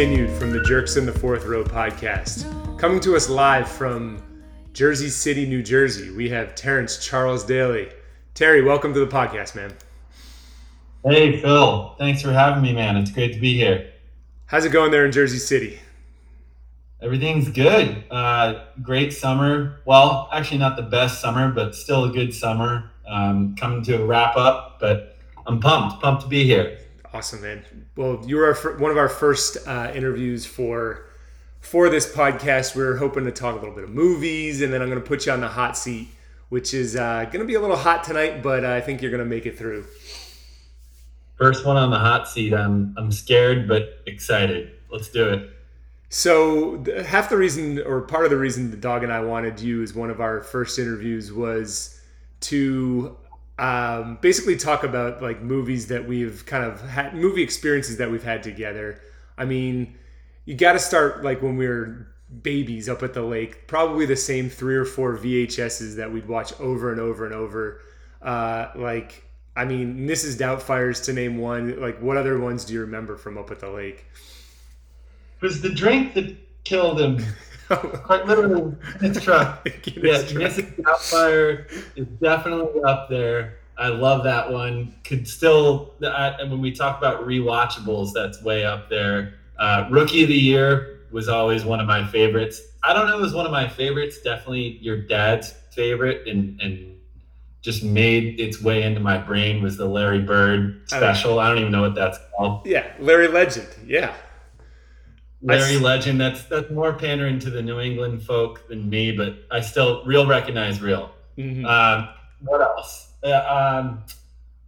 continued from the Jerks in the Fourth Row podcast. Coming to us live from Jersey City, New Jersey, we have Terrence Charles Daly. Terry, welcome to the podcast, man. Hey, Phil. Thanks for having me, man. It's great to be here. How's it going there in Jersey City? Everything's good. Uh, great summer. Well, actually, not the best summer, but still a good summer. Um, coming to a wrap up, but I'm pumped, pumped to be here. Awesome, man. Well, you were one of our first uh, interviews for for this podcast. We are hoping to talk a little bit of movies, and then I'm going to put you on the hot seat, which is uh, going to be a little hot tonight, but I think you're going to make it through. First one on the hot seat. I'm I'm scared but excited. Let's do it. So half the reason, or part of the reason, the dog and I wanted you as one of our first interviews was to um, basically talk about like movies that we've kind of had movie experiences that we've had together. I mean, you got to start like when we were babies up at the lake, probably the same three or four VHSs that we'd watch over and over and over. Uh, like, I mean, Mrs. Doubtfire's to name one. Like, what other ones do you remember from up at the lake? It was the drink that killed him. Quite literally, his truck. yeah, Mrs. Doubtfire is definitely up there. I love that one. Could still, I, when we talk about rewatchables, that's way up there. Uh, Rookie of the Year was always one of my favorites. I don't know, it was one of my favorites. Definitely your dad's favorite, and and just made its way into my brain was the Larry Bird special. I don't, I don't even know what that's called. Yeah, Larry Legend. Yeah. Larry Legend. That's that's more pandering to the New England folk than me, but I still real recognize real. Mm-hmm. Um, what else? Uh, um,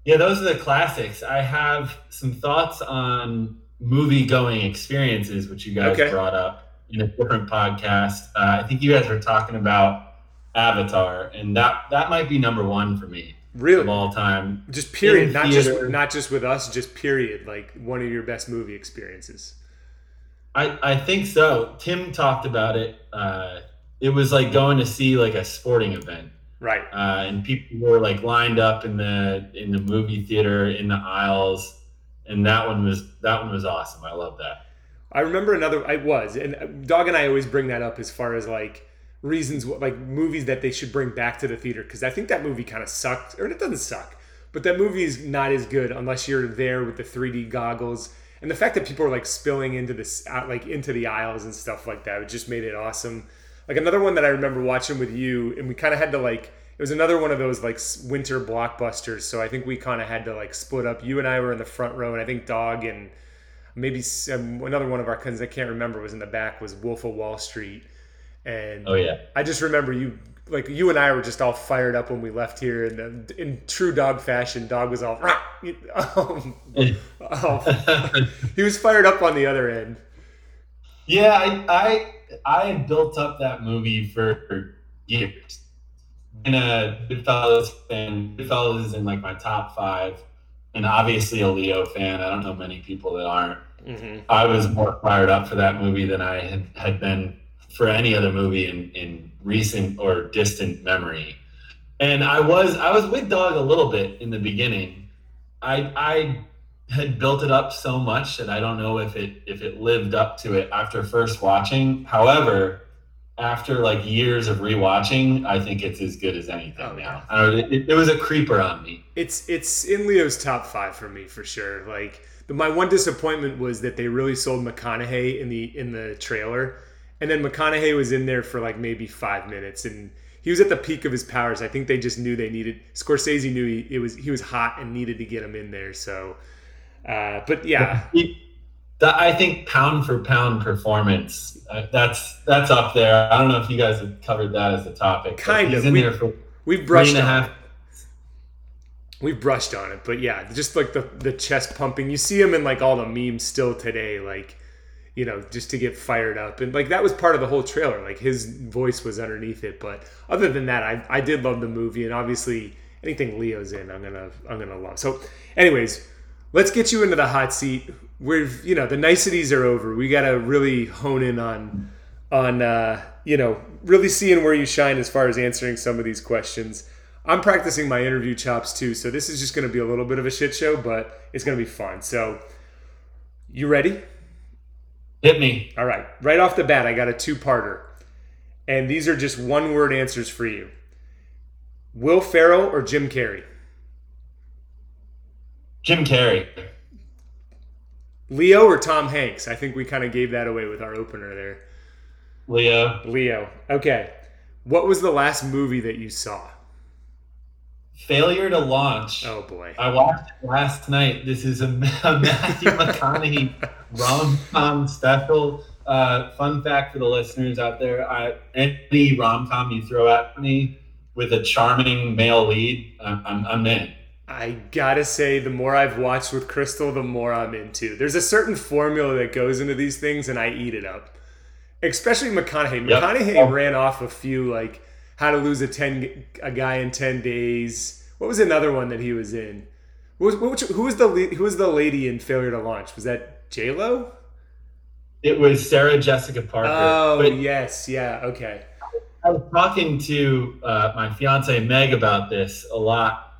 yeah, those are the classics. I have some thoughts on movie going experiences, which you guys okay. brought up in a different podcast. Uh, I think you guys were talking about Avatar, and that that might be number one for me. Really, of all time, just period, not just not just with us, just period. Like one of your best movie experiences. I, I think so. Tim talked about it. Uh, it was like going to see like a sporting event, right? Uh, and people were like lined up in the in the movie theater in the aisles, and that one was that one was awesome. I love that. I remember another. I was and Dog and I always bring that up as far as like reasons like movies that they should bring back to the theater because I think that movie kind of sucked or it doesn't suck, but that movie is not as good unless you're there with the 3D goggles and the fact that people are like spilling into this like into the aisles and stuff like that it just made it awesome. Like another one that i remember watching with you and we kind of had to like it was another one of those like winter blockbusters so i think we kind of had to like split up. You and i were in the front row and i think dog and maybe um, another one of our cousins i can't remember was in the back was wolf of wall street. And oh yeah. I just remember you like you and I were just all fired up when we left here, and in true dog fashion, dog was all, um, oh, he was fired up on the other end. Yeah, I I, I had built up that movie for years. And a Goodfellas fan. Goodfellas is in like my top five, and obviously a Leo fan. I don't know many people that aren't. Mm-hmm. I was more fired up for that movie than I had, had been for any other movie in, in recent or distant memory. And I was I was with Dog a little bit in the beginning. I I had built it up so much that I don't know if it if it lived up to it after first watching. However, after like years of rewatching, I think it's as good as anything oh, now. Know, it, it, was a creeper on me. It's it's in Leo's top five for me for sure. Like the, my one disappointment was that they really sold McConaughey in the in the trailer and then McConaughey was in there for like maybe five minutes, and he was at the peak of his powers. I think they just knew they needed. Scorsese knew he it was he was hot and needed to get him in there. So, uh, but yeah. I think pound for pound performance. Uh, that's that's up there. I don't know if you guys have covered that as a topic. Kind of. in we, there for we've brushed on it. We've brushed on it, but yeah, just like the the chest pumping. You see him in like all the memes still today. Like you know, just to get fired up. And like that was part of the whole trailer. Like his voice was underneath it. But other than that, I, I did love the movie and obviously anything Leo's in, I'm gonna I'm gonna love. So anyways, let's get you into the hot seat. We've you know, the niceties are over. We gotta really hone in on on uh, you know, really seeing where you shine as far as answering some of these questions. I'm practicing my interview chops too, so this is just gonna be a little bit of a shit show, but it's gonna be fun. So you ready? Hit me. All right. Right off the bat, I got a two parter. And these are just one word answers for you Will Ferrell or Jim Carrey? Jim Carrey. Leo or Tom Hanks? I think we kind of gave that away with our opener there. Leo. Leo. Okay. What was the last movie that you saw? Failure to launch. Oh boy. I watched it last night. This is a, a Matthew McConaughey rom com special. Uh, fun fact for the listeners out there: I, any rom com you throw at me with a charming male lead, I'm, I'm, I'm in. I gotta say, the more I've watched with Crystal, the more I'm into. There's a certain formula that goes into these things, and I eat it up. Especially McConaughey. Yep. McConaughey oh. ran off a few like How to Lose a Ten a Guy in Ten Days. What was another one that he was in? What was, who was the who was the lady in Failure to Launch? Was that J Lo? It was Sarah Jessica Parker. Oh yes, yeah, okay. I was talking to uh, my fiance Meg about this a lot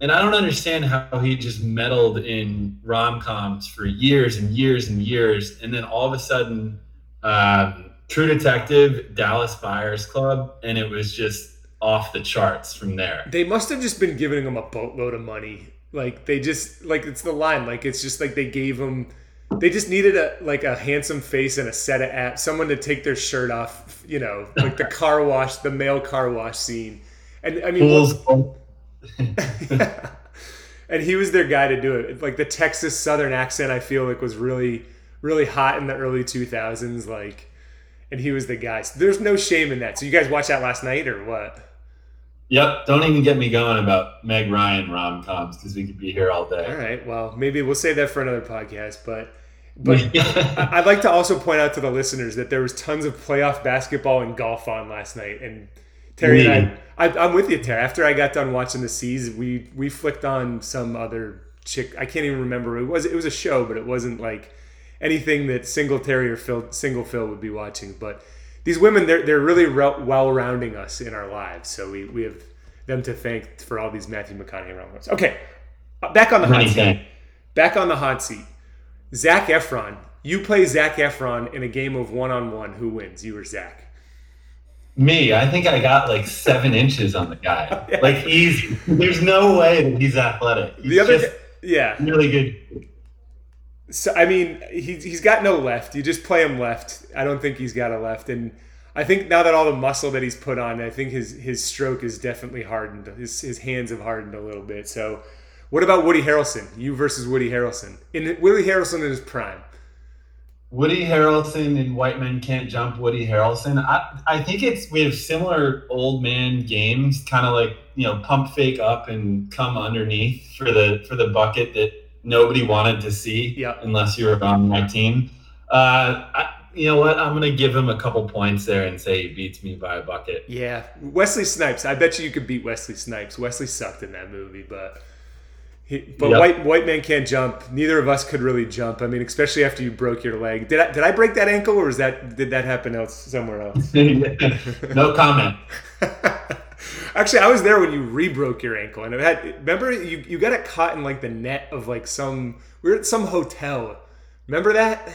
and I don't understand how he just meddled in rom coms for years and years and years, and then all of a sudden, um, True Detective, Dallas Buyers Club, and it was just off the charts from there. They must have just been giving him a boatload of money. Like they just like it's the line. Like it's just like they gave him. They just needed a like a handsome face and a set of abs, someone to take their shirt off. You know, like the car wash, the male car wash scene. And I mean, yeah. And he was their guy to do it. Like the Texas Southern accent, I feel like was really, really hot in the early 2000s. Like, and he was the guy. So there's no shame in that. So you guys watched that last night or what? Yep. Don't even get me going about Meg Ryan rom coms because we could be here all day. All right. Well, maybe we'll save that for another podcast. But but I'd like to also point out to the listeners that there was tons of playoff basketball and golf on last night, and Terry and I, I, am with you, Terry. After I got done watching the seas, we we flicked on some other chick. I can't even remember. It was it was a show, but it wasn't like anything that single Terry or Phil, single Phil would be watching. But these women, they're they're really well rounding us in our lives. So we we have them to thank for all these Matthew McConaughey rounds. Okay, uh, back on the hot seat. Back on the hot seat. Zac Efron. You play Zac Efron in a game of one on one. Who wins? You or Zac? Me, I think I got like seven inches on the guy. Like easy. There's no way that he's athletic. He's the other, guy, yeah, really good. So I mean, he's he's got no left. You just play him left. I don't think he's got a left, and I think now that all the muscle that he's put on, I think his his stroke is definitely hardened. His his hands have hardened a little bit. So, what about Woody Harrelson? You versus Woody Harrelson in Woody Harrelson in his prime. Woody Harrelson and White Men Can't Jump. Woody Harrelson. I, I think it's we have similar old man games, kind of like you know pump fake up and come underneath for the for the bucket that nobody wanted to see. Yeah. Unless you were on my team. Uh, I, you know what? I'm gonna give him a couple points there and say he beats me by a bucket. Yeah, Wesley Snipes. I bet you you could beat Wesley Snipes. Wesley sucked in that movie, but he, but yep. white white man can't jump. Neither of us could really jump. I mean, especially after you broke your leg. Did I did I break that ankle, or is that did that happen else somewhere else? no comment. Actually, I was there when you re-broke your ankle, and I had remember you you got it caught in like the net of like some we were at some hotel. Remember that?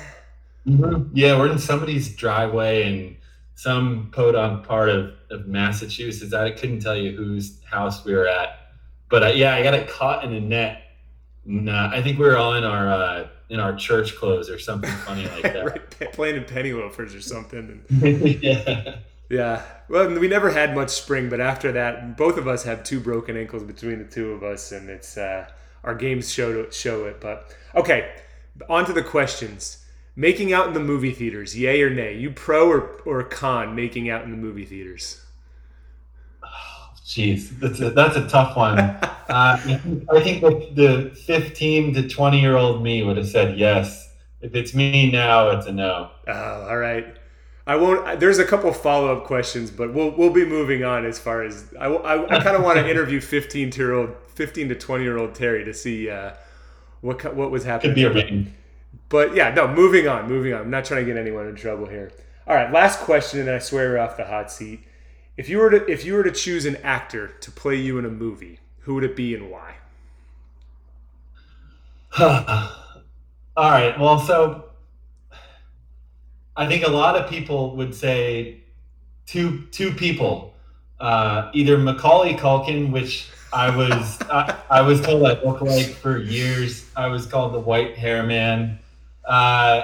Mm-hmm. Yeah, we're in somebody's driveway in some podunk part of, of Massachusetts. I couldn't tell you whose house we were at but uh, yeah, I got it caught in a net. Nah, I think we were all in our uh, in our church clothes or something funny like that. right, playing in penny loafers or something. yeah. Yeah. Well, we never had much spring, but after that, both of us have two broken ankles between the two of us, and it's uh, our games show show it. But okay, on to the questions. Making out in the movie theaters, yay or nay? You pro or or con making out in the movie theaters? Jeez, that's a, that's a tough one. Uh, I think the 15 to 20 year old me would have said yes. If it's me now, it's a no. Oh, all right. I won't. There's a couple follow up questions, but we'll we'll be moving on as far as I, I, I kind of want to interview 15 year old 15 to 20 year old Terry to see uh, what what was happening. Could be a ring. But yeah, no. Moving on. Moving on. I'm not trying to get anyone in trouble here. All right. Last question, and I swear we're off the hot seat. If you were to if you were to choose an actor to play you in a movie, who would it be and why? All right. Well, so I think a lot of people would say two two people, uh, either Macaulay Culkin, which I was I, I, was told I look like for years. I was called the white hair man. Uh,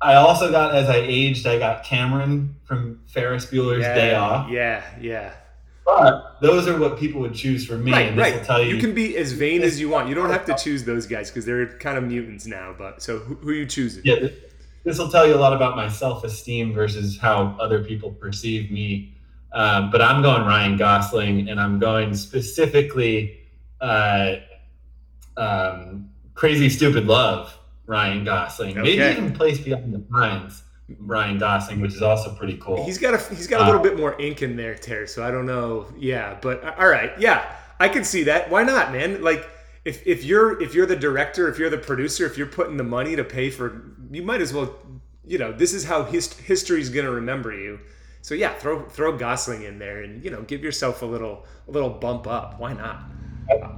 I also got as I aged, I got Cameron from Ferris Bueller's yeah, Day Off. Yeah, yeah. But those are what people would choose for me. Right, right. You, you, can be as vain as you want. You don't have to choose those guys because they're kind of mutants now. But so who, who are you choosing? Yeah, this will tell you a lot about my self-esteem versus how other people perceive me. Um, but I'm going Ryan Gosling, and I'm going specifically uh, um, Crazy Stupid Love, Ryan Gosling. Okay. Maybe even Place Beyond the Pines, Ryan Gosling, which is also pretty cool. He's got a he's got a little uh, bit more ink in there, Terry. So I don't know. Yeah, but uh, all right, yeah, I can see that. Why not, man? Like if if you're if you're the director, if you're the producer, if you're putting the money to pay for, you might as well, you know, this is how his, history's going to remember you. So yeah, throw throw Gosling in there and you know give yourself a little a little bump up. Why not?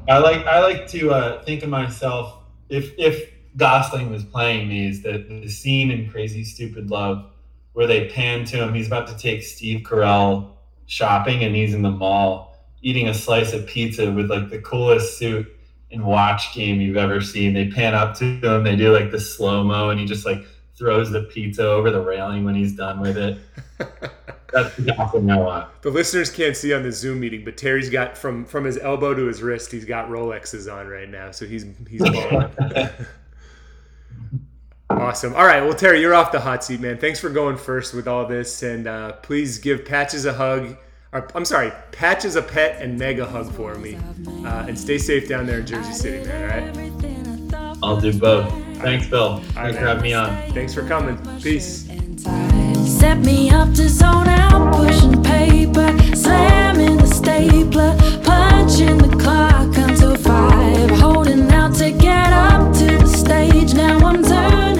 I like I like to uh, think of myself if if Gosling was playing me is that the scene in Crazy Stupid Love where they pan to him, he's about to take Steve Carell shopping and he's in the mall eating a slice of pizza with like the coolest suit and watch game you've ever seen. They pan up to him, they do like the slow mo, and he just like throws the pizza over the railing when he's done with it. That's I want. The listeners can't see on the Zoom meeting, but Terry's got from from his elbow to his wrist, he's got Rolexes on right now, so he's he's Awesome. All right. Well, Terry, you're off the hot seat, man. Thanks for going first with all this, and uh, please give Patches a hug or, I'm sorry, Patch is a pet and mega hug for me. Uh, and stay safe down there in Jersey City, man. All right. I'll do both. Thanks, Bill. Thanks for having me on. Thanks for coming. Peace. Set me up to zone out, pushing paper, slamming the stapler, punching the clock until five, holding out to get up to the stage. Now I'm turning.